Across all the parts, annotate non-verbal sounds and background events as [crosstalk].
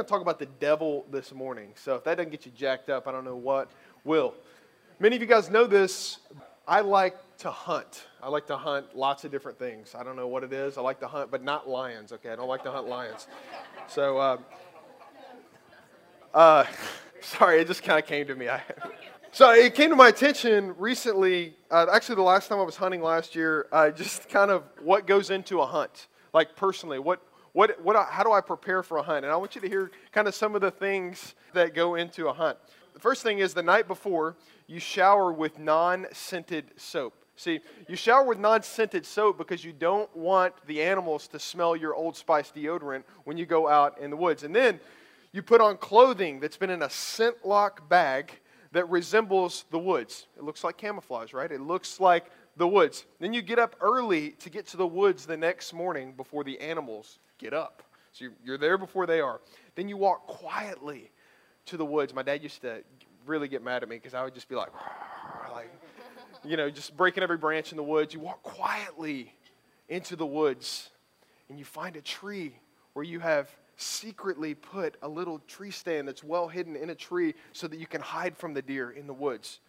going to talk about the devil this morning. So if that doesn't get you jacked up, I don't know what will. Many of you guys know this. I like to hunt. I like to hunt lots of different things. I don't know what it is. I like to hunt, but not lions, okay? I don't like to hunt lions. So, uh, uh, [laughs] sorry, it just kind of came to me. I, so it came to my attention recently, uh, actually, the last time I was hunting last year, uh, just kind of what goes into a hunt. Like personally, what, what, what, how do I prepare for a hunt? And I want you to hear kind of some of the things that go into a hunt. The first thing is the night before, you shower with non scented soap. See, you shower with non scented soap because you don't want the animals to smell your Old Spice deodorant when you go out in the woods. And then you put on clothing that's been in a scent lock bag that resembles the woods. It looks like camouflage, right? It looks like the woods. Then you get up early to get to the woods the next morning before the animals get up. So you're there before they are. Then you walk quietly to the woods. My dad used to really get mad at me because I would just be like, [sighs] like, you know, just breaking every branch in the woods. You walk quietly into the woods and you find a tree where you have secretly put a little tree stand that's well hidden in a tree so that you can hide from the deer in the woods.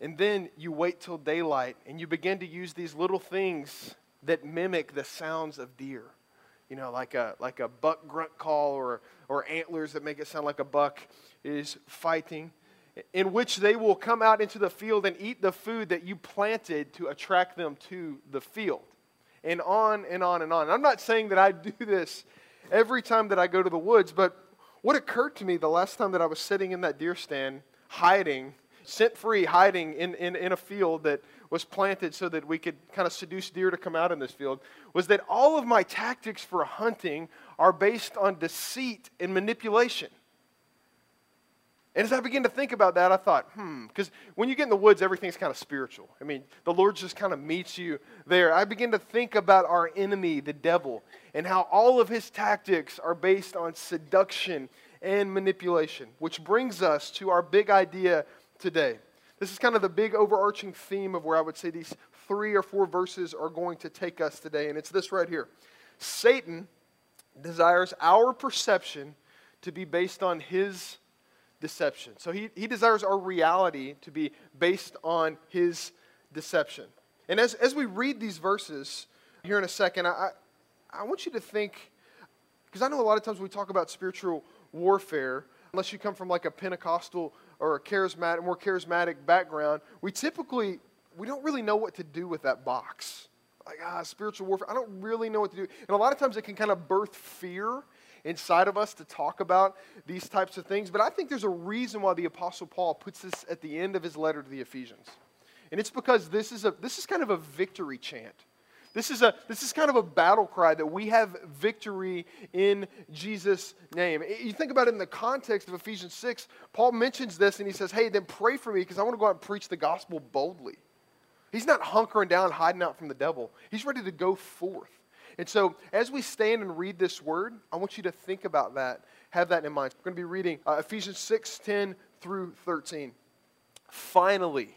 And then you wait till daylight and you begin to use these little things that mimic the sounds of deer. You know, like a, like a buck grunt call or, or antlers that make it sound like a buck is fighting, in which they will come out into the field and eat the food that you planted to attract them to the field. And on and on and on. I'm not saying that I [laughs] do this every time that I go to the woods, but what occurred to me the last time that I was sitting in that deer stand, hiding, scent free, hiding in, in, in a field that was planted so that we could kind of seduce deer to come out in this field, was that all of my tactics for hunting are based on deceit and manipulation. And as I began to think about that, I thought, hmm, because when you get in the woods, everything's kind of spiritual. I mean, the Lord just kind of meets you there. I began to think about our enemy, the devil, and how all of his tactics are based on seduction and manipulation, which brings us to our big idea today. This is kind of the big overarching theme of where I would say these three or four verses are going to take us today, and it's this right here Satan desires our perception to be based on his deception. So he, he desires our reality to be based on his deception. And as, as we read these verses here in a second, I, I want you to think, because I know a lot of times we talk about spiritual warfare, unless you come from like a Pentecostal or a charismatic, more charismatic background, we typically, we don't really know what to do with that box. Like, ah, spiritual warfare, I don't really know what to do. And a lot of times it can kind of birth fear inside of us to talk about these types of things. But I think there's a reason why the Apostle Paul puts this at the end of his letter to the Ephesians. And it's because this is, a, this is kind of a victory chant. This is, a, this is kind of a battle cry that we have victory in Jesus' name. You think about it in the context of Ephesians 6, Paul mentions this and he says, Hey, then pray for me because I want to go out and preach the gospel boldly. He's not hunkering down, hiding out from the devil. He's ready to go forth. And so, as we stand and read this word, I want you to think about that, have that in mind. We're going to be reading uh, Ephesians 6 10 through 13. Finally,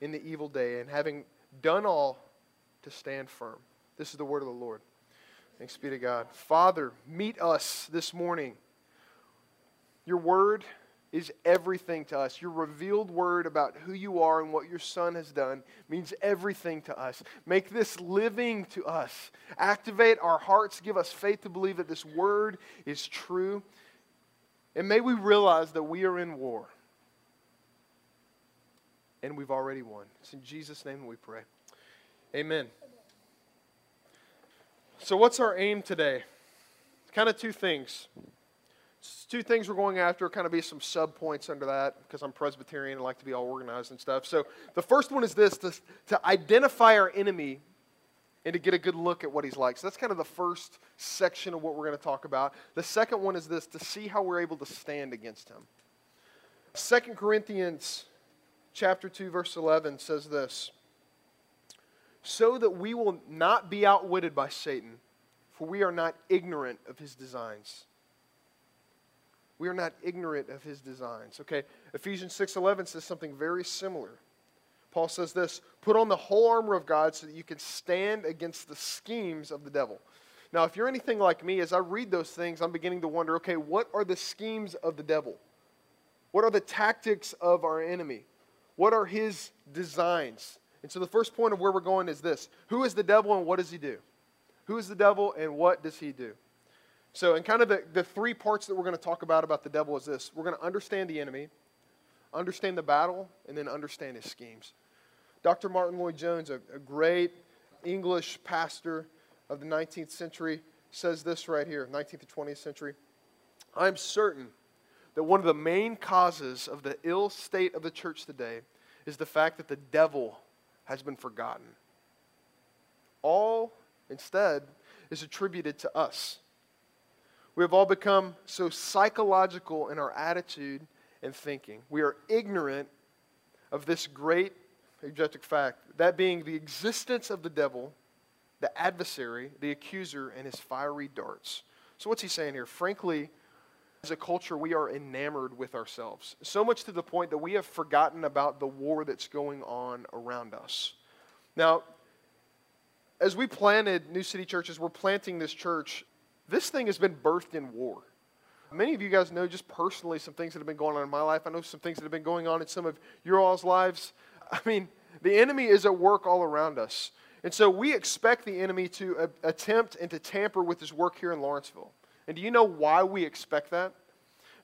in the evil day, and having done all, to stand firm. This is the word of the Lord. Thanks be to God. Father, meet us this morning. Your word is everything to us. Your revealed word about who you are and what your son has done means everything to us. Make this living to us. Activate our hearts. Give us faith to believe that this word is true. And may we realize that we are in war. And we've already won. It's in Jesus' name we pray. Amen. So, what's our aim today? Kind of two things two things we're going after, kind of be some sub points under that because I'm Presbyterian and like to be all organized and stuff. So the first one is this to, to identify our enemy and to get a good look at what he's like. So that's kind of the first section of what we're going to talk about. The second one is this to see how we're able to stand against him. 2 Corinthians chapter 2 verse 11 says this so that we will not be outwitted by Satan for we are not ignorant of his designs. We are not ignorant of his designs okay? Ephesians 6:11 says something very similar. Paul says this put on the whole armor of God so that you can stand against the schemes of the devil. Now if you're anything like me as I read those things I'm beginning to wonder okay what are the schemes of the devil? What are the tactics of our enemy? What are his designs? And so the first point of where we're going is this Who is the devil and what does he do? Who is the devil and what does he do? So, in kind of the, the three parts that we're going to talk about about the devil is this we're going to understand the enemy, understand the battle, and then understand his schemes. Dr. Martyn Lloyd-Jones, a, a great English pastor of the 19th century, says this right here 19th to 20th century. I'm certain that one of the main causes of the ill state of the church today is the fact that the devil has been forgotten. All, instead, is attributed to us. We have all become so psychological in our attitude and thinking. We are ignorant of this great objective fact, that being the existence of the devil, the adversary, the accuser, and his fiery darts. So, what's he saying here? Frankly, as a culture, we are enamored with ourselves. So much to the point that we have forgotten about the war that's going on around us. Now, as we planted New City Churches, we're planting this church. This thing has been birthed in war. Many of you guys know just personally some things that have been going on in my life. I know some things that have been going on in some of your all's lives. I mean, the enemy is at work all around us. And so we expect the enemy to attempt and to tamper with his work here in Lawrenceville. And do you know why we expect that?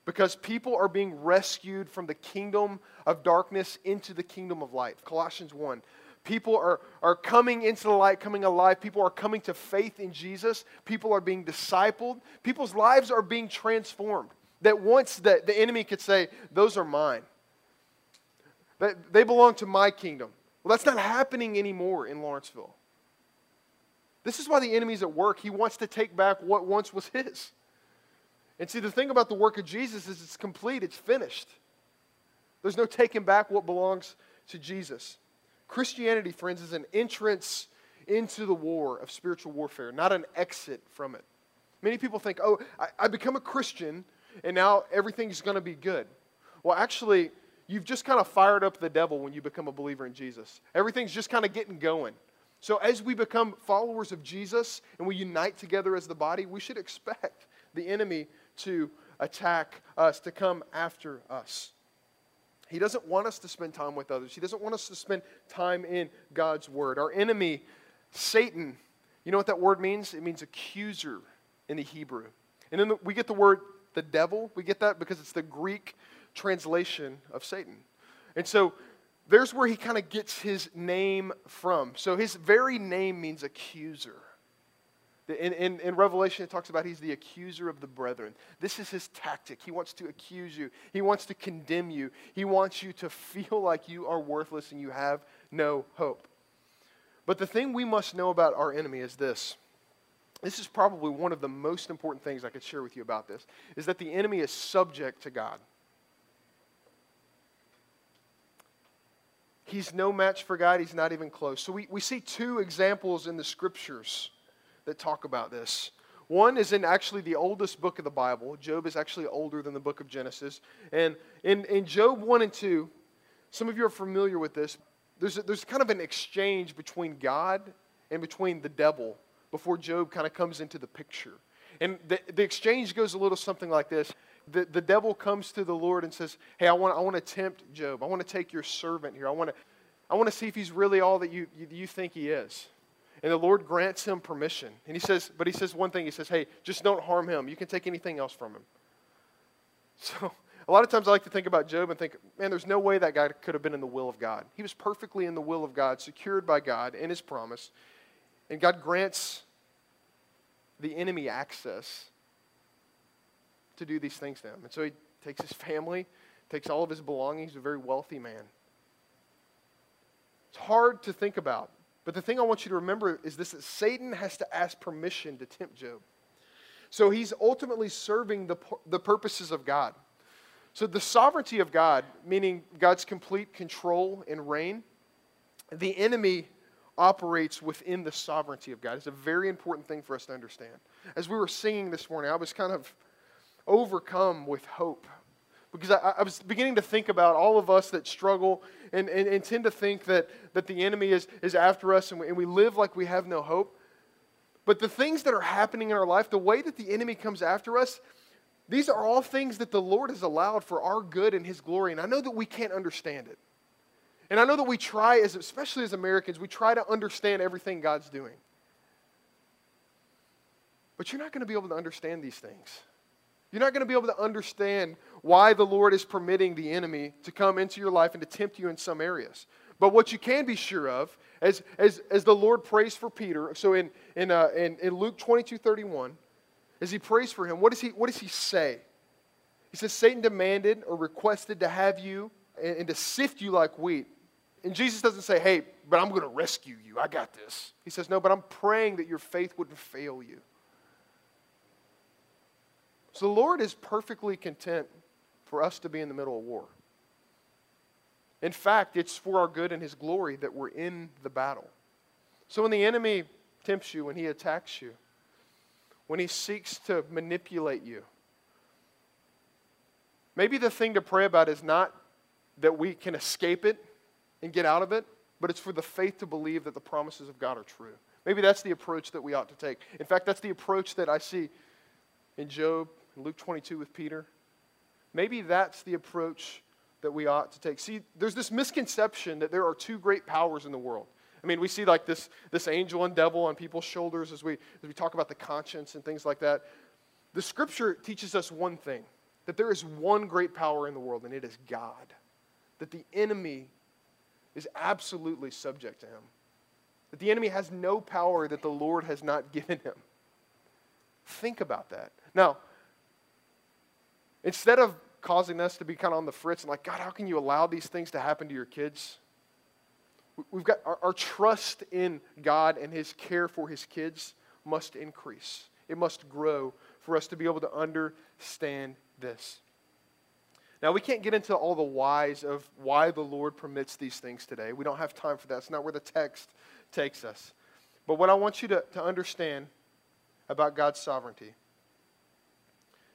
Because people are being rescued from the kingdom of darkness into the kingdom of light. Colossians 1. People are, are coming into the light, coming alive. People are coming to faith in Jesus. People are being discipled. People's lives are being transformed. That once the, the enemy could say, Those are mine, that they belong to my kingdom. Well, that's not happening anymore in Lawrenceville. This is why the enemy's at work. He wants to take back what once was his. And see, the thing about the work of Jesus is it's complete, it's finished. There's no taking back what belongs to Jesus. Christianity, friends, is an entrance into the war of spiritual warfare, not an exit from it. Many people think, oh, I, I become a Christian and now everything's going to be good. Well, actually, you've just kind of fired up the devil when you become a believer in Jesus. Everything's just kind of getting going. So, as we become followers of Jesus and we unite together as the body, we should expect the enemy to attack us, to come after us. He doesn't want us to spend time with others, He doesn't want us to spend time in God's Word. Our enemy, Satan, you know what that word means? It means accuser in the Hebrew. And then we get the word the devil. We get that because it's the Greek translation of Satan. And so there's where he kind of gets his name from. So his very name means accuser. In, in, in, Revelation, it talks about he's the accuser of the brethren. This is his tactic. He wants to accuse you, he wants to condemn you, he wants you to feel like you are worthless and you have no hope. But the thing we must know about our enemy is this. This is probably one of the most important things I could share with you about this is that the enemy is subject to God. He's no match for God. He's not even close. So we, we see two examples in the scriptures that talk about this. One is in actually the oldest book of the Bible. Job is actually older than the book of Genesis. And in, in Job 1 and 2, some of you are familiar with this. There's, a, there's kind of an exchange between God and between the devil before Job kind of comes into the picture. And the, the exchange goes a little something like this the, the devil comes to the Lord and says, Hey, I want, I want to tempt Job. I want to take your servant here. I want to, I want to see if he's really all that you, you, you think he is. And the Lord grants him permission. And he says, But he says one thing He says, Hey, just don't harm him. You can take anything else from him. [laughs] So a lot of times I like to think about Job and think, man, there's no way that guy could have been in the will of God. He was perfectly in the will of God, secured by God in his promise. And God grants the enemy access to do these things to him. And so he takes his family, takes all of his belongings, He's a very wealthy man. It's hard to think about But the thing I want you to remember is this that Satan has to ask permission to tempt Job. So he's ultimately serving the, the purposes of God. So the sovereignty of God, meaning God's complete control and reign, the enemy operates within the sovereignty of God. It's a very important thing for us to understand. As we were singing this morning, I was kind of overcome with hope because I, I, was beginning to think about all of us that struggle and, and, and, tend to think that, that the enemy is, is after us and we, and we live like we have no hope. But the things that are happening in our life, the way that the enemy comes after us, these are all things that the Lord has allowed for our good and His glory. And I know that we can't understand it. And I know that we try, as, especially as Americans, we try to understand everything God's doing. But you're not going to be able to understand these things. You're not going to be able to understand why the Lord is permitting the enemy to come into your life and to tempt you in some areas. But what you can be sure of, as, as, as the Lord prays for Peter, so in, in, uh, in, in Luke 22 31, as he prays for him, what does he, what does he say? He says, Satan demanded or requested to have you and, and to sift you like wheat. And Jesus doesn't say, hey, but I'm going to rescue you. I got this. He says, no, but I'm praying that your faith wouldn't fail you. So the Lord is perfectly content for us to be in the middle of war. In fact, it's for our good and His glory that we're in the battle. So when the enemy tempts you, when he attacks you, when he seeks to manipulate you, maybe the thing to pray about is not that we can escape it and get out of it, but it's for the faith to believe that the promises of God are true. Maybe that's the approach that we ought to take. In fact, that's the approach that I see in Job, Luke 22 with Peter. Maybe that's the approach that we ought to take. See, there's this misconception that there are two great powers in the world. I mean, we see like this, this angel and devil on people's shoulders as we, as we talk about the conscience and things like that. The scripture teaches us one thing that there is one great power in the world, and it is God. That the enemy is absolutely subject to him. That the enemy has no power that the Lord has not [laughs] given him. Think about that. Now, instead of causing us to be kind of on the fritz and like, God, how can you allow these things to happen to your kids? We've got our, our trust in God and His care for His kids must increase. It must grow for us to be able to understand this. Now, we can't get into all the whys of why the Lord permits these things today. We don't have time for that. It's not where the text takes us. But what I want you to, to understand about God's sovereignty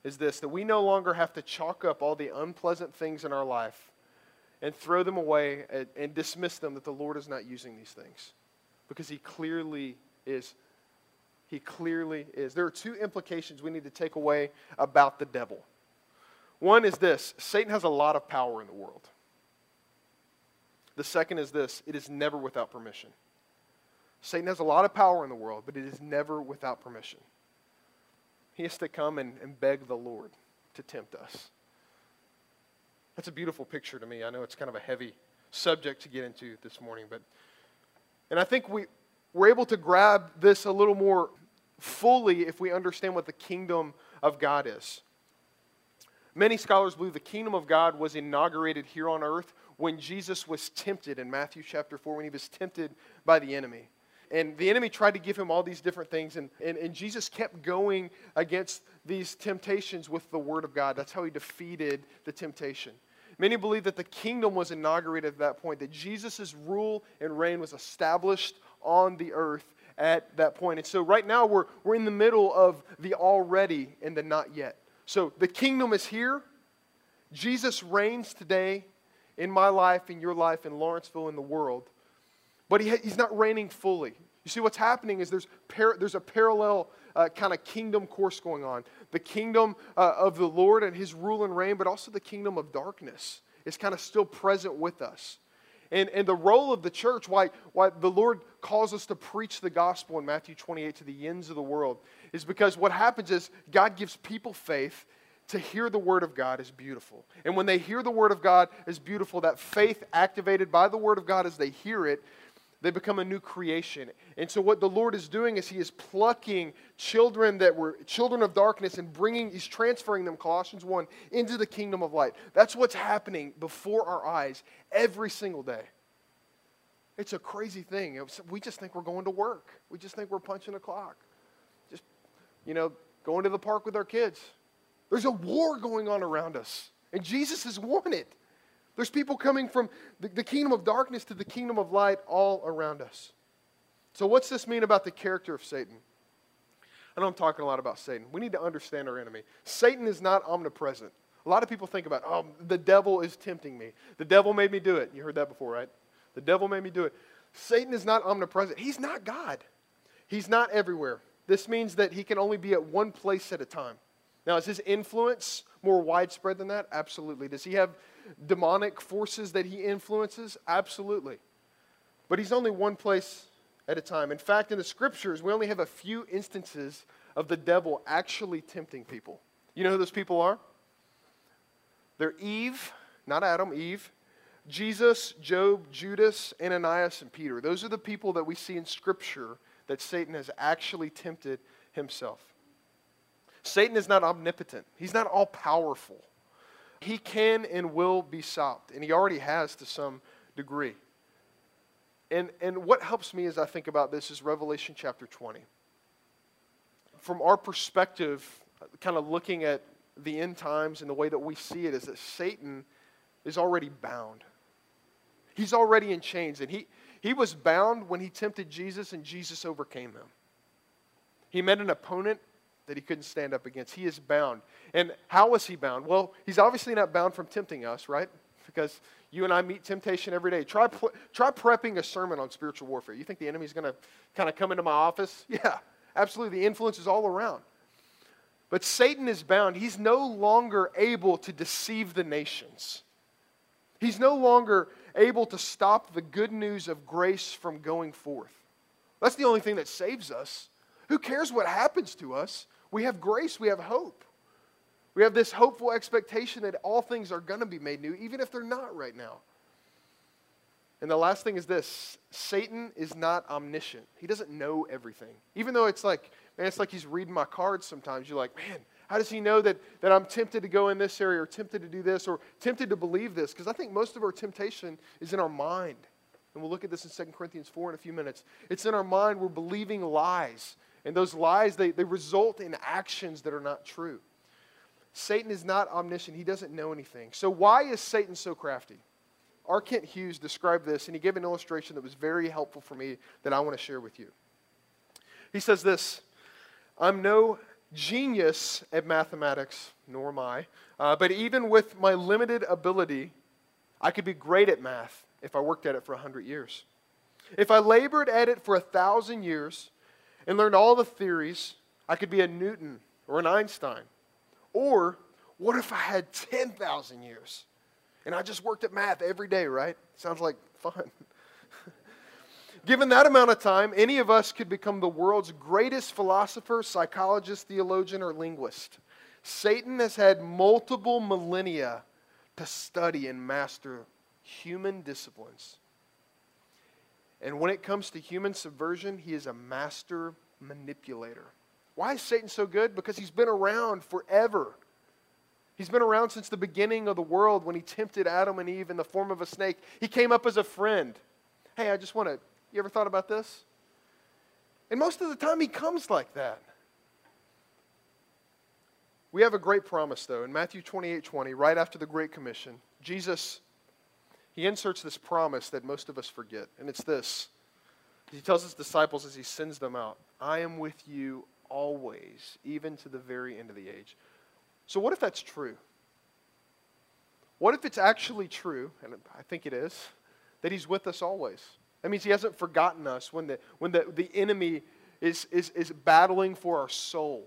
is this that we no longer have to chalk up all the unpleasant things in our life and throw them away and, and dismiss them that the Lord is not using these things. Because He clearly is. He clearly is. There are two implications we need to take away about the devil. One is this Satan has a lot of power in the world. The second is this it is never without permission. Satan has a lot of power in the world, but it is never without permission. He has to come and, and beg the Lord to tempt us. That's a beautiful picture to me. I know it's kind of a heavy subject to get into this morning, but and I think we, we're able to grab this a little more fully if we understand what the kingdom of God is. Many scholars believe the kingdom of God was inaugurated here on earth when Jesus was tempted in Matthew chapter 4, when he was tempted by the enemy. And the enemy tried to give him all these different things, and, and, and Jesus kept going against these temptations with the word of God. That's how he defeated the temptation. Many believe that the kingdom was inaugurated at that point, that Jesus' rule and reign was established on the earth at that point. And so right now we're, we're in the middle of the already and the not yet. So the kingdom is here. Jesus reigns today in my life, in your life, in Lawrenceville, in the world. But he, he's not reigning fully. You see, what's happening is there's, par- there's a parallel uh, kind of kingdom course going on. The kingdom uh, of the Lord and his rule and reign, but also the kingdom of darkness is kind of still present with us. And, and the role of the church, why, why the Lord calls us to preach the gospel in Matthew 28 to the ends of the world, is because what happens is God gives people faith to hear the word of God is beautiful. And when they hear the word of God is beautiful, that faith activated by the word of God as they hear it, they become a new creation. And so, what the Lord is doing is He is plucking children that were children of darkness and bringing, He's transferring them, Colossians 1, into the kingdom of light. That's what's happening before our eyes every single day. It's a crazy thing. We just think we're going to work. We just think we're punching a clock. Just, you know, going to the park with our kids. There's a war going on around us, and Jesus has won it. There's people coming from the, the kingdom of darkness to the kingdom of light all around us. So, what's this mean about the character of Satan? I know I'm talking a lot about Satan. We need to understand our enemy. Satan is not omnipresent. A lot of people think about, oh, the devil is tempting me. The devil made me do it. You heard that before, right? The devil made me do it. Satan is not omnipresent. He's not God. He's not everywhere. This means that he can only be at one place at a time. Now, is his influence more widespread than that? Absolutely. Does he have demonic forces that he influences? Absolutely. But he's only one place at a time. In fact, in the scriptures, we only have a few instances of the devil actually tempting people. You know who those people are? They're Eve, not Adam, Eve, Jesus, Job, Judas, Ananias, and Peter. Those are the people that we see in scripture that Satan has actually tempted himself. Satan is not omnipotent, he's not all powerful. He can and will be stopped, and he already has to some degree. And, and what helps me as I think about this is Revelation chapter 20. From our perspective, kind of looking at the end times and the way that we see it, is that Satan is already bound. He's already in chains, and he, he was bound when he tempted Jesus, and Jesus overcame him. He met an opponent that he couldn't stand up against. He is bound. And how was he bound? Well, he's obviously not bound from tempting us, right? Because you and I meet temptation every day. Try, try prepping a sermon on spiritual warfare. You think the enemy's going to kind of come into my office? [laughs] Yeah, absolutely. The influence is all around. But Satan is bound. He's no longer able to deceive the nations. He's no longer able to stop the good news of grace from going forth. That's the only thing that saves us. Who cares what happens to us? We have grace, we have hope. We have this hopeful expectation that all things are going to be made new, even if they're not right now. And the last thing is this Satan is not omniscient. He doesn't know everything. Even though it's like, man, it's like he's reading my cards sometimes. You're like, man, how does he know that, that I'm tempted to go in this area or tempted to do this or tempted to believe this? Because I think most of our temptation is in our mind. And we'll look at this in 2 Corinthians 4 in a few minutes. It's in our mind. We're believing lies. And those lies, they, they result in actions that are not true. Satan is not omniscient. He doesn't know anything. So why is Satan so crafty? R. Kent Hughes described this, and he gave an illustration that was very helpful for me that I want to share with you. He says this I'm no genius at mathematics, nor am I, uh, but even with my limited ability, I could be great at math if I worked at it for 100 years. If I labored at it for a thousand years and learned all the theories, I could be a Newton or an Einstein. Or what if I had 10,000 years and I just worked at math every day, right? Sounds like fun. [laughs] Given that amount of time, any of us could become the world's greatest philosopher, psychologist, theologian, or linguist. Satan has had multiple millennia to study and master human disciplines. And when it comes to human subversion, he is a master manipulator. Why is Satan so good? Because he's been around forever. He's been around since the beginning of the world when he tempted Adam and Eve in the form of a snake. He came up as a friend. Hey, I just want to, you ever thought about this? And most of the time he comes like that. We have a great promise, though. In Matthew 28 20, right after the Great Commission, Jesus, he inserts this promise that most of us forget. And it's this He tells his disciples as he sends them out, I am with you always, even to the very end of the age. So, what if that's true? What if it's actually true, and I think it is, that He's with us always? That means He hasn't forgotten us when the, when the, the enemy is, is, is battling for our soul.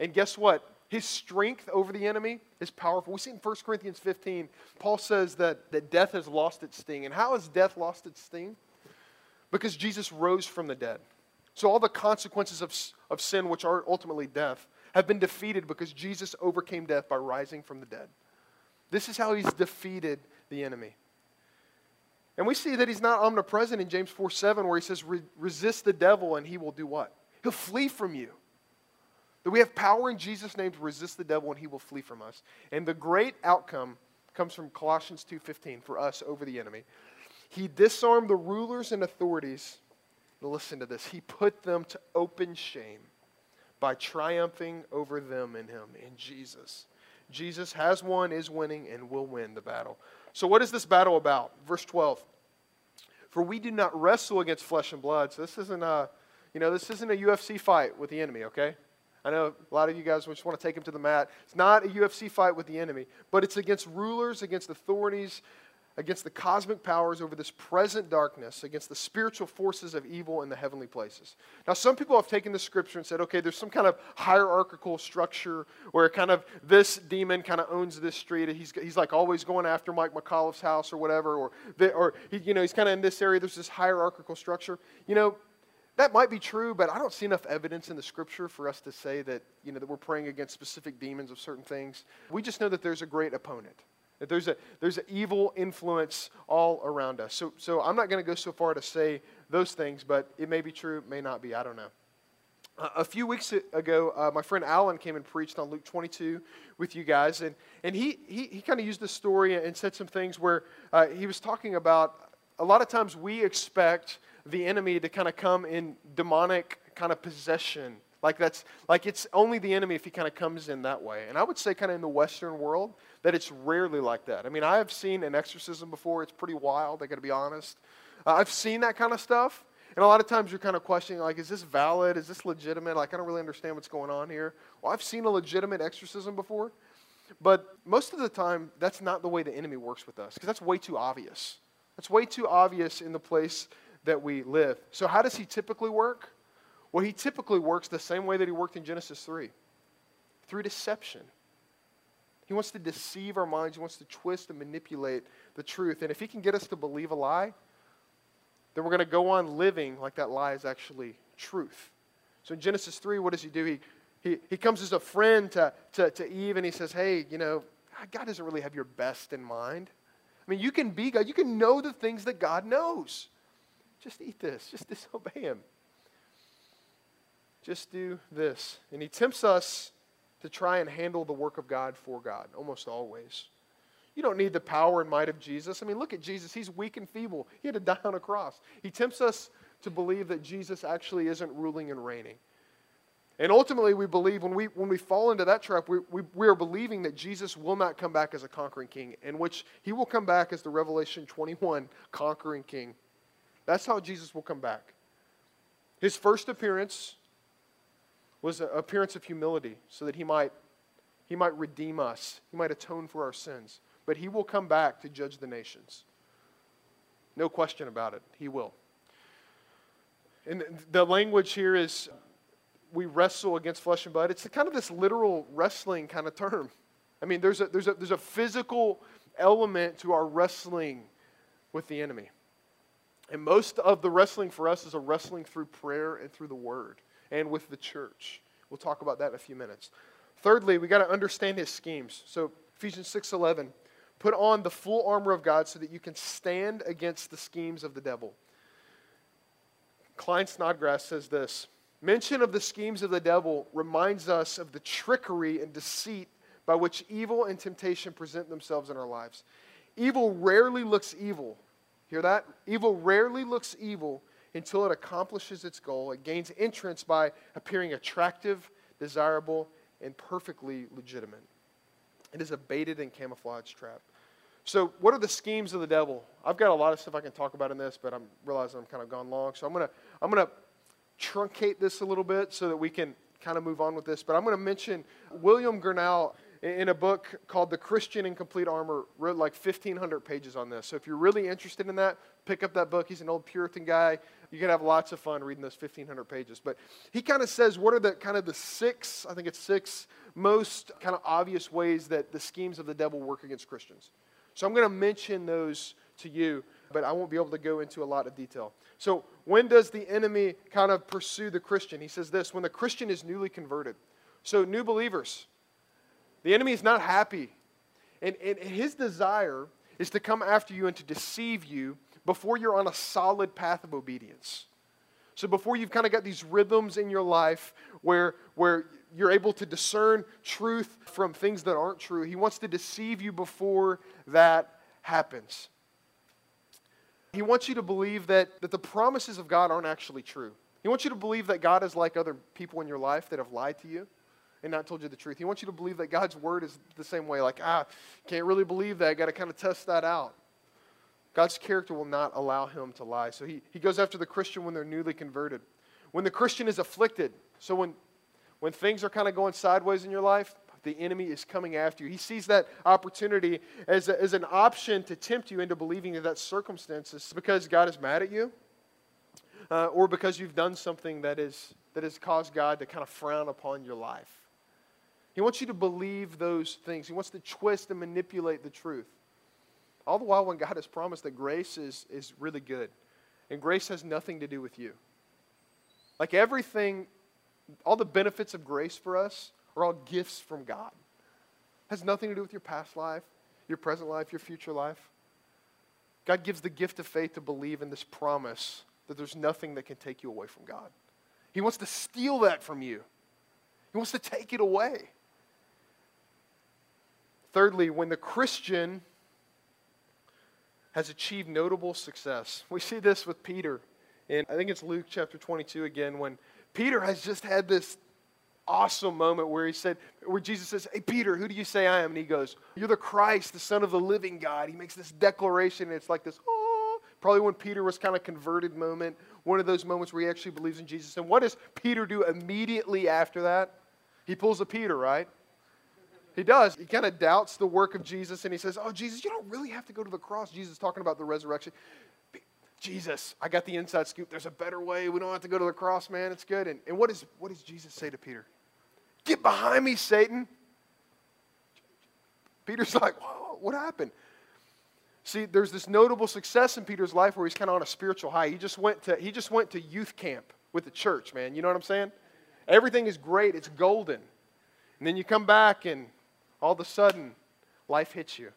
And guess what? His strength over the enemy is powerful. We see in 1 Corinthians 15, Paul says that, that death has lost its sting. And how has death lost its sting? Because Jesus rose from the dead. So all the consequences of, of sin, which are ultimately death, have been defeated because Jesus overcame death by rising from the dead. This is how he's defeated the enemy. And we see that he's not omnipresent in James 4 7, where he says, Resist the devil and he will do what? He'll flee from you. That we have power in Jesus' name to resist the devil and he will flee from us. And the great outcome comes from Colossians 2:15 for us over the enemy. He disarmed the rulers and authorities. listen to this. He put them to open shame by triumphing over them in Him, in Jesus. Jesus has won, is winning, and will win the battle. So, what is this battle about? Verse 12. For we do not wrestle against flesh and blood. So, this isn't a, you know, this isn't a UFC fight with the enemy, okay? I know a lot of you guys just want to take him to the mat. It's not a UFC fight with the enemy, but it's against rulers, against authorities, against the cosmic powers over this present darkness, against the spiritual forces of evil in the heavenly places. Now, some people have taken the scripture and said, okay, there's some kind of hierarchical structure where kind of this demon kind of owns this street. He's, he's like always going after Mike McAuliffe's house or whatever, or, the, or he, you know, he's kind of in this area. There's this hierarchical structure. You know, that might be true, but I don't see enough evidence in the scripture for us to say that, you know, that we're praying against specific demons of certain things. We just know that there's a great opponent that there's, a, there's an evil influence all around us. So, so I'm not going to go so far to say those things, but it may be true, may not be. I don't know. Uh, a few weeks ago, uh, my friend Alan came and preached on Luke 22 with you guys, and, and he, he, he kind of used this story and said some things where uh, he was talking about a lot of times we expect the enemy to kind of come in demonic kind of possession like that's like it's only the enemy if he kind of comes in that way. And I would say kind of in the Western world that it's rarely like that. I mean, I have seen an exorcism before. It's pretty wild. I got to be honest. Uh, I've seen that kind of stuff. And a lot of times you're kind of questioning, like, is this valid? Is this legitimate? Like, I don't really understand what's going on here. Well, I've seen a legitimate exorcism before. But most of the time, that's not the way the enemy works with us, because that's way too obvious. That's way too obvious in the place that we live. So, how does he typically work? Well, he typically works the same way that he worked in Genesis 3 through deception. He wants to deceive our minds, he wants to twist and manipulate the truth. And if he can get us to believe a lie, then we're going to go on living like that lie is actually truth. So in Genesis 3, what does he do? He, he, he comes as a friend to, to, to Eve and he says, Hey, you know, God doesn't really have your best in mind. I mean, you can be God, you can know the things that God knows. Just eat this, just [laughs] disobey him. Just do this. And he tempts us to try and handle the work of God for God, almost always. You don't need the power and might of Jesus. I mean, look at Jesus. He's weak and feeble. He had to die on a cross. He tempts us to believe that Jesus actually isn't ruling and reigning. And ultimately, we believe when we, when we fall into that trap, we, we, we are believing that Jesus will not come back as a conquering king, in which he will come back as the Revelation 21 conquering king. That's how Jesus will come back. His first appearance was an appearance of humility so that he might, he might redeem us, he might atone for our sins. But he will come back to judge the nations. No question about it. He will. And the language here is we wrestle against flesh and blood. It's kind of this literal wrestling kind of term. I mean, there's a, there's a, there's a physical element to our wrestling with the enemy. And most of the wrestling for us is a wrestling through prayer and through the word and with the church. We'll talk about that in a few minutes. Thirdly, we got to understand his schemes. So Ephesians 6:11, put on the full armor of God so that you can stand against the schemes of the devil. Klyne Snodgrass says this Mention of the schemes of the devil reminds us of the trickery and deceit by which evil and temptation present themselves in our lives. Evil rarely looks evil. Hear that? Evil rarely looks evil until it accomplishes its goal. It gains entrance by appearing attractive, desirable, and perfectly legitimate. It is a baited and camouflaged trap. So, what are the schemes of the devil? I've got a lot of stuff I can talk about in this, but I'm realizing I'm kind of gone long. So, I'm going to I'm going to truncate this a little bit so that we can kind of move on with this. But I'm going to mention William Gurnall in a book called The Christian in Complete Armor, wrote like 1,500 pages on this. So if you're really interested in that, pick up that book. He's an old Puritan guy. You can have lots of fun reading those 1,500 pages. But he kind of says what are the kind of the six, I think it's six, most kind of obvious ways that the schemes of the devil work against Christians. So I'm going to mention those to you, but I won't be able to go into a lot of detail. So when does the enemy kind of pursue the Christian? He says this when the Christian is newly converted. So new believers the enemy is not happy. And, and his desire is to come after you and to deceive you before you're on a solid path of obedience. So before you've kind of got these rhythms in your life where, where you're able to discern truth from things that aren't true, he wants to deceive you before that happens. He wants you to believe that, that the promises of God aren't actually true. He wants you to believe that God is like other people in your life that have lied to you and not told you the truth. He wants you to believe that God's word is the same way. Like, ah, can't really believe that. I Got to kind of test that out. God's character will not allow him to lie. So he, he goes after the Christian when they're newly converted. When the Christian is afflicted, so when, when things are kind of going sideways in your life, the enemy is coming after you. He sees that opportunity as, a, as an option to tempt you into believing that that circumstance is because God is mad at you uh, or because you've done something that, is, that has caused God to kind of frown upon your life. He wants you to believe those things. He wants to twist and manipulate the truth. All the while, when God has promised that grace is, is really good, and grace has nothing to do with you. Like everything, all the benefits of grace for us are all gifts from God. It has nothing to do with your past life, your present life, your future life. God gives the gift of faith to believe in this promise that there's nothing that can take you away from God. He wants to steal that from you, He wants to take it away. Thirdly, when the Christian has achieved notable success, we see this with Peter. And I think it's Luke chapter 22 again, when Peter has just had this awesome moment where he said, where Jesus says, Hey, Peter, who do you say I am? And he goes, You're the Christ, the Son of the living God. He makes this declaration, and it's like this, oh, probably when Peter was kind of converted moment, one of those moments where he actually believes in Jesus. And what does Peter do immediately after that? He pulls a Peter, right? He does. He kind of doubts the work of Jesus and he says, Oh, Jesus, you don't really have to go to the cross. Jesus talking about the resurrection. Jesus, I got the inside scoop. There's a better way. We don't have to go to the cross, man. It's good. And, and what, is, what does Jesus say to Peter? Get behind me, Satan. Peter's [laughs] like, Whoa, what happened? See, there's this notable success in Peter's life where he's kind of on a spiritual high. He just went to, he just went to youth camp with the church, man. You know what I'm saying? Everything is great. It's golden. And then you come back and all of a sudden, life hits you.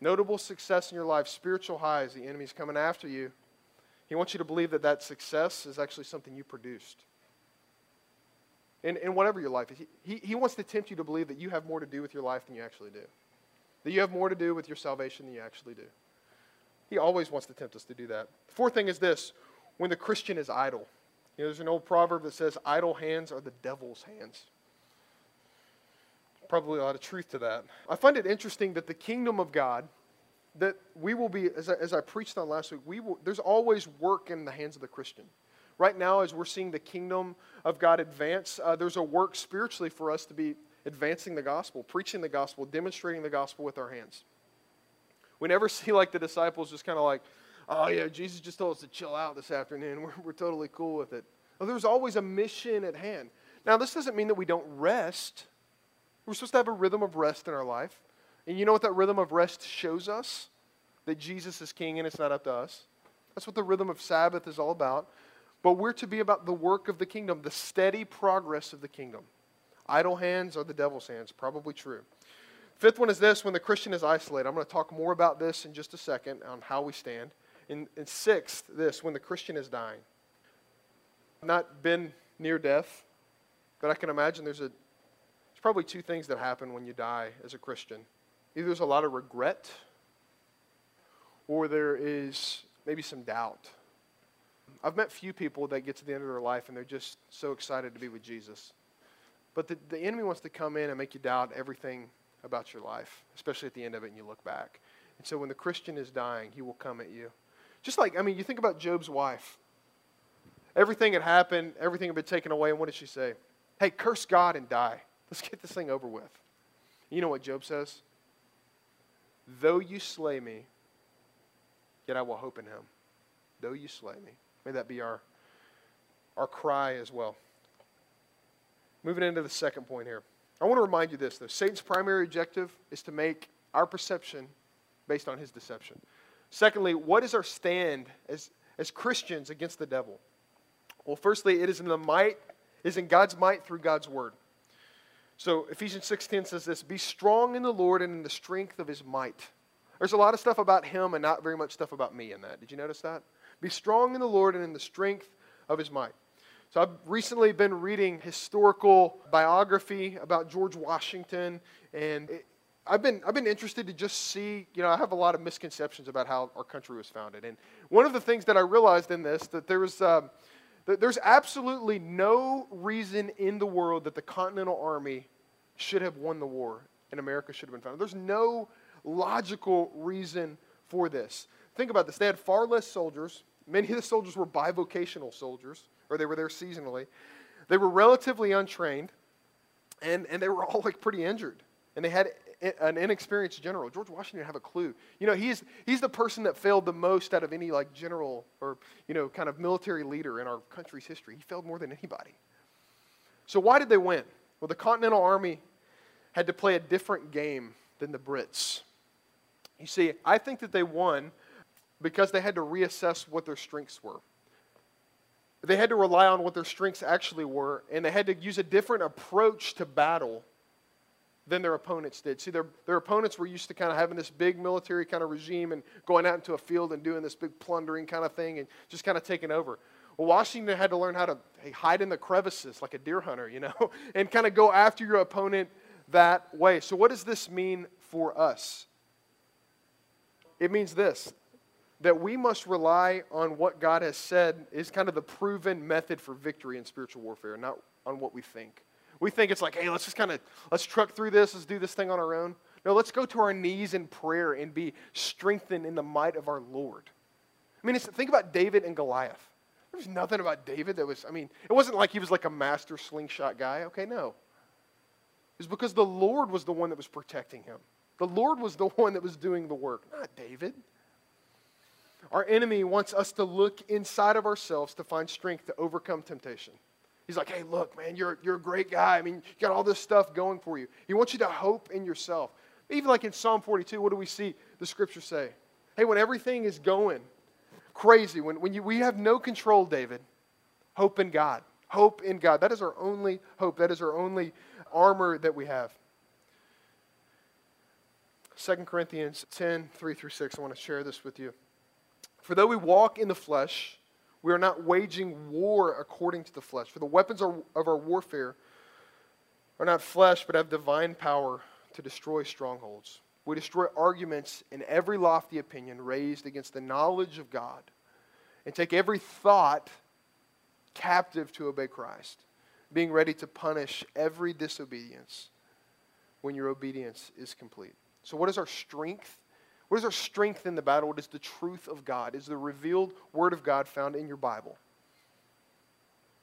Notable success in your life, spiritual highs, the enemy's coming after you. He wants you to believe that that success is actually something you produced. In, in whatever your life is, he, he, he wants to tempt you to believe that you have more to do with your life than you actually do. That you have more to do with your salvation than you actually do. He always wants to tempt us to do that. The fourth thing is this when the Christian is idle. You know, there's an old proverb that says, idle hands are the devil's hands probably a lot of truth to that. I find it interesting that the kingdom of God, that we will be, as I, as I preached on last week, we will, there's always work in the hands of the Christian. Right now, as we're seeing the kingdom of God advance, uh, there's a work spiritually for us to be advancing the gospel, preaching the gospel, demonstrating the gospel with our hands. We never [laughs] see like the disciples just kind of like, oh yeah, Jesus just told us to chill out this afternoon. [laughs] We're, we're totally cool with it. Well, there's always a mission at hand. Now, this doesn't mean that we don't rest we're supposed to have a rhythm of rest in our life. And you know what that rhythm of rest shows us? That Jesus is king and it's not up to us. That's what the rhythm of Sabbath is all about. But we're to be about the work of the kingdom, the steady progress of the kingdom. Idle hands are the devil's hands. Probably true. Fifth one is this when the Christian is isolated. I'm going to talk more about this in just a second on how we stand. And, and sixth, this when the Christian is dying. I've not been near death, but I can imagine there's a probably two things that happen when you die as a Christian. Either there's a lot of regret, or there is maybe some doubt. I've met few people that get to the end of their life and they're just so excited to be with Jesus. But the, the enemy wants to come in and make you doubt everything about your life, especially at the end of it and you look back. And so when the Christian is dying, he will come at you. Just like, I mean, you think about Job's wife. Everything had happened, everything had been taken away, and what did she say? Hey, curse God and die. Let's get this thing over with. You know what Job says? Though you slay me, yet I will hope in him. Though you slay me. May that be our, our cry as well. Moving into the second point here. I want to remind you this, though. Satan's primary objective is to make our perception based on his deception. Secondly, what is our stand as, as Christians against the devil? Well, firstly, it is in the might, is in God's might through God's word. So Ephesians 6:10 says this, "Be strong in the Lord and in the strength of his might." There's a lot of stuff about him and not very much stuff about me in that. Did you notice that? Be strong in the Lord and in the strength of his might. So I've recently been reading historical biography about George Washington and it, I've been, I've been interested to just see, you know, I have a lot of misconceptions about how our country was founded. And one of the things that I realized in this, that there was, um, there's absolutely no reason in the world that the Continental Army should have won the war and America should have been founded. There's no logical reason for this. Think about this. They had far less soldiers. Many of the soldiers were bivocational soldiers, or they were there seasonally. They were relatively untrained, and, and they were all like pretty injured. And they had an inexperienced general. George Washington didn't have a clue. You know, he's, he's the person that failed the most out of any like general or, you know, kind of military leader in our country's history. He failed more than anybody. So why did they win? Well, the Continental Army had to play a different game than the Brits. You see, I think that they won because they had to reassess what their strengths were. They had to rely on what their strengths actually were, and they had to use a different approach to battle than their opponents did. See, their, their opponents were used to kind of having this big military kind of regime and going out into a field and doing this big plundering kind of thing and just kind of taking over. Well, Washington had to learn how to hide in the crevices like a deer hunter, you know, [laughs] and kind of go after your opponent that way. So, what does this mean for us? It means this that we must rely on what God has said is kind of the proven method for victory in spiritual warfare, not on what we think. We think it's like, hey, let's just kind of let's truck through this, let's do this thing on our own. No, let's go to our knees in prayer and be strengthened in the might of our Lord. I mean, think about David and Goliath. There's nothing about David that was, I mean, it wasn't like he was like a master slingshot guy. Okay, no. It was because the Lord was the one that was protecting him. The Lord was the [laughs] one that was doing the work, not David. Our enemy wants us to look inside of ourselves to find strength to overcome temptation. He's like, hey, look, man, you're, you're a great guy. I mean, you got all this stuff going for you. He wants you to hope in yourself. Even like in Psalm 42, what do we see the scripture say? Hey, when everything is going crazy, when, when you, we have no control, David, hope in God. Hope in God. That is our only hope. That is our only armor that we have. 2 Corinthians 10, 3 through 6. I want to share this with you. For though we walk in the flesh, we are not waging war according to the flesh. For the weapons of our warfare are not flesh, but have divine power to destroy strongholds. We destroy arguments and every lofty opinion raised against the knowledge of God, and take every thought captive to obey Christ, being ready to punish every disobedience when your obedience is complete. So, what is our strength? What is our strength in the battle? What is the truth of God? Is the revealed Word of God found in your Bible?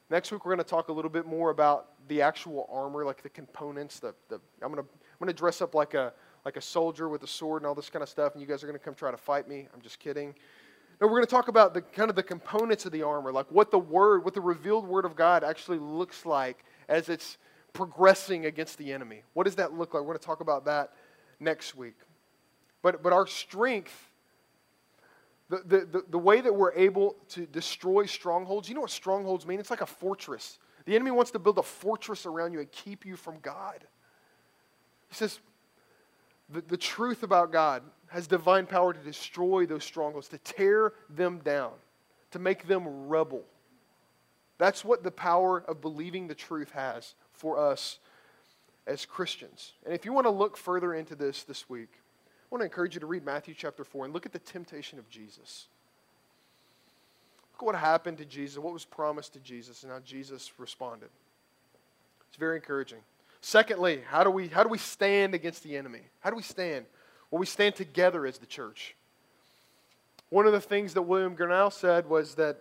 Next week, we're going to talk a little bit more about the actual armor, like the components. The, the, I'm going to I'm going to dress up like a, like a soldier with a sword and all this kind of stuff, and you guys are going to come try to fight me. I'm just kidding. No, we're going to talk about the kind of the components of the armor, like what the word, what the revealed word of God actually looks like as it's progressing against the enemy. What does that look like? We're going to talk about that next week. But, but our strength, the, the, the, the way that we're able to destroy strongholds, you know what strongholds mean? It's like a fortress. The enemy wants to build a fortress around you and keep you from God. He says, the, the truth about God has divine power to destroy those strongholds, to tear them down, to make them rubble. That's what the power of believing the truth has for us as Christians. And if you want to look further into this this week, want to encourage you to read Matthew chapter 4 and look at the temptation of Jesus. Look at what happened to Jesus, what was promised to Jesus, and how Jesus responded. It's very encouraging. Secondly, how do we, how do we stand against the enemy? How do we stand? Well, we stand together as the church. One of the things that William Gurnall said was that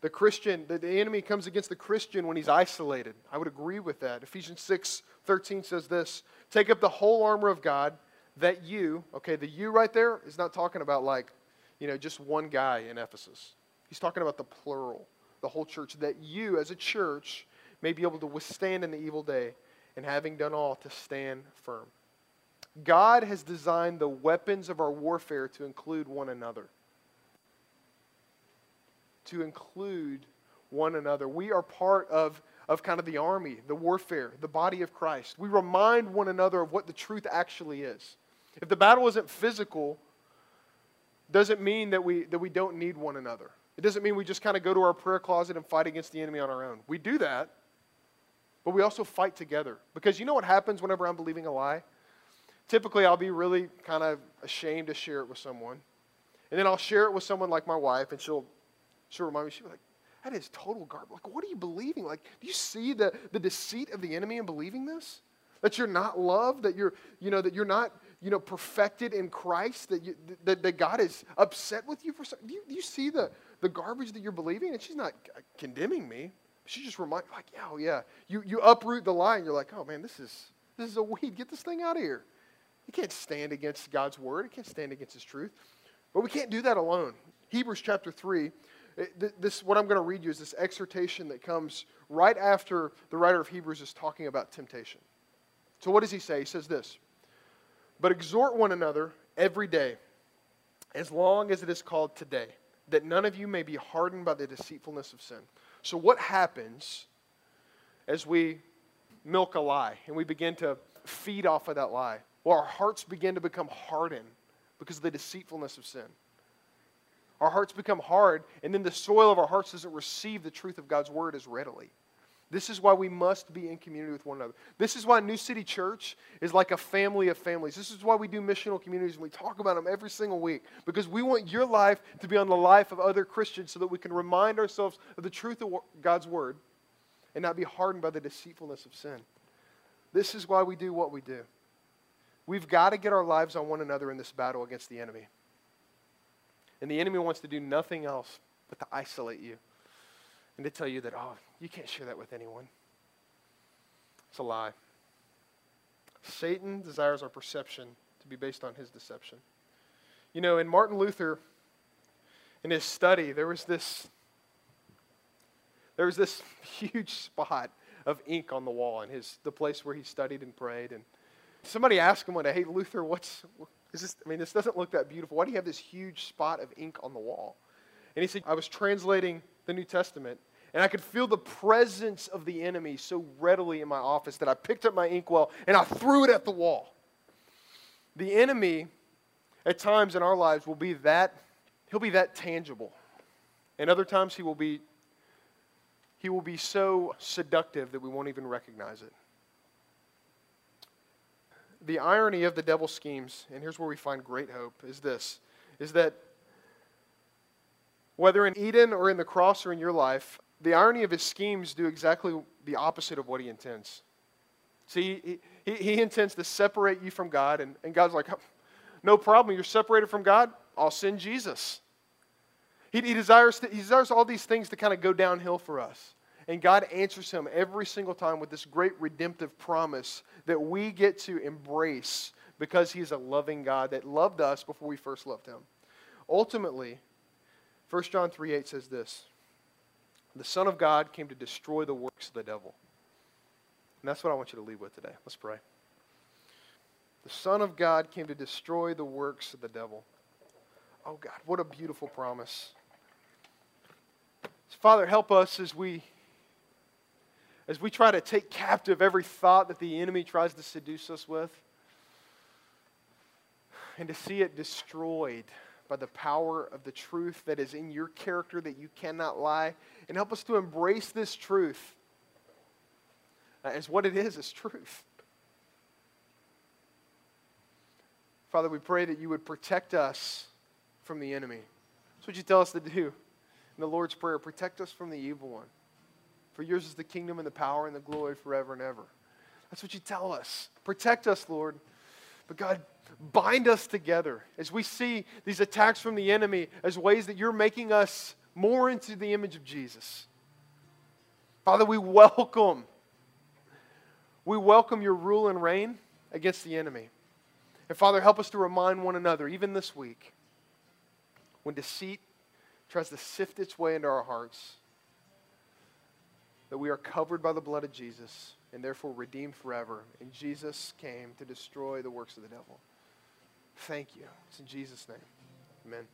the Christian, that the enemy comes against the Christian when he's isolated. I would agree with that. Ephesians 6 13 says this Take up the whole armor of God that you, okay, the you right there is not talking about like, you know, just one guy in Ephesus. He's talking about the plural, the whole church, that you as a church may be able to withstand in the evil day and having done all to stand firm. God has designed the weapons of our warfare to include one another. To include one another. We are part of of kind of the army, the warfare, the body of Christ. We remind one another of what the truth actually is. If the battle isn't physical, doesn't mean that we, that we don't need one another. It doesn't mean we just kind of go to our prayer closet and fight against the enemy on our own. We do that, but we also fight together. Because you know what happens whenever I'm believing a lie? typically I'll be really kind of ashamed to share it with someone. And then I'll share it with someone like my wife, and she'll, she'll remind me, she'll be like, that is total garbage. Like, what are you believing? Like, do you see the, the deceit of the enemy in believing this? That you're not loved, that you're, you know, that you're not, you know, perfected in Christ, that, you, that, that God is upset with you for something. Do you, do you see the, the garbage that you're believing? And she's not condemning me. She just reminds, like, yeah, oh, yeah. You, you uproot the lie, and you're like, oh, man, this is, this is a weed. Get this thing out of here. You can't stand against God's word. You can't stand against his truth. But we can't do that alone. Hebrews chapter 3, eh, this, what I'm going to read you is this exhortation that comes right after the writer of Hebrews is talking about temptation. So, what does he say? He says this But exhort one another every day, as long as it is called today, that none of you may be hardened by the deceitfulness of sin. So, what happens as we milk a lie and we begin to feed off of that lie? Well, our hearts begin to become hardened because of the deceitfulness of sin. Our hearts become hard, and then the soil of our hearts doesn't receive the truth of God's word as readily. This is why we must be in community with one another. This is why New City Church is like a family of families. This is why we do missional communities and we talk about them every single week because we want your life to be on the life of other Christians so that we can remind ourselves of the truth of God's word and not be hardened by the deceitfulness of sin. This is why we do what we do. We've got to get our lives on one another in this battle against the enemy. And the enemy wants to do nothing else but to isolate you and to tell you that, oh, you can't share that with anyone. It's a lie. Satan desires our perception to be based on his deception. You know, in Martin Luther, in his study, there was this there was this [laughs] huge spot of ink on the wall in his the place where he studied and prayed and Somebody asked him one day, hey, Luther, what's, is this, I mean, this doesn't look that beautiful. Why do you have this huge spot of ink on the wall? And he said, I was translating the New Testament, and I could feel the presence of the enemy so readily in my office that I picked up my inkwell and I threw it at the wall. The enemy, at times in our lives, will be that, he'll be that tangible. And other times he will be, he will be so seductive that we won't even recognize it the irony of the devil's schemes, and here's where we find great hope, is this is that whether in Eden or in the cross or in your life, the irony of his schemes do exactly the opposite of what he intends. See, he, he, he intends to separate you from God, and, and God's like, no problem, you're separated from God, I'll send Jesus. He, he, desires to, he desires all these things to kind of go downhill for us. And God answers him every single time with this great redemptive promise that we get to embrace because He's a loving God that loved us before we first loved Him. Ultimately, 1 John 3 8 says this The Son of God came to destroy the works of the devil. And that's what I want you to leave with today. Let's pray. The Son of God came to destroy the works of the devil. Oh, God, what a beautiful promise. Father, help us as we as we try to take captive every thought that the enemy tries to seduce us with, and to see it destroyed by the power of the truth that is in your character that you cannot lie, and help us to embrace this truth uh, as what it is, as truth. Father, we pray that you would protect us from the enemy. That's what you tell us to do in the Lord's Prayer protect us from the evil one. For yours is the kingdom and the power and the glory forever and ever. That's what you tell us. Protect us, Lord. But God, bind us together as we see these attacks from the enemy as ways that you're making us more into the image of Jesus. Father, we welcome. We welcome your rule and reign against the enemy. And Father, help us to remind one another, even this week, when deceit tries to sift its way into our hearts that we are covered by the blood of Jesus and therefore redeemed forever. And Jesus came to destroy the works of the devil. Thank you. It's in Jesus' name. Amen.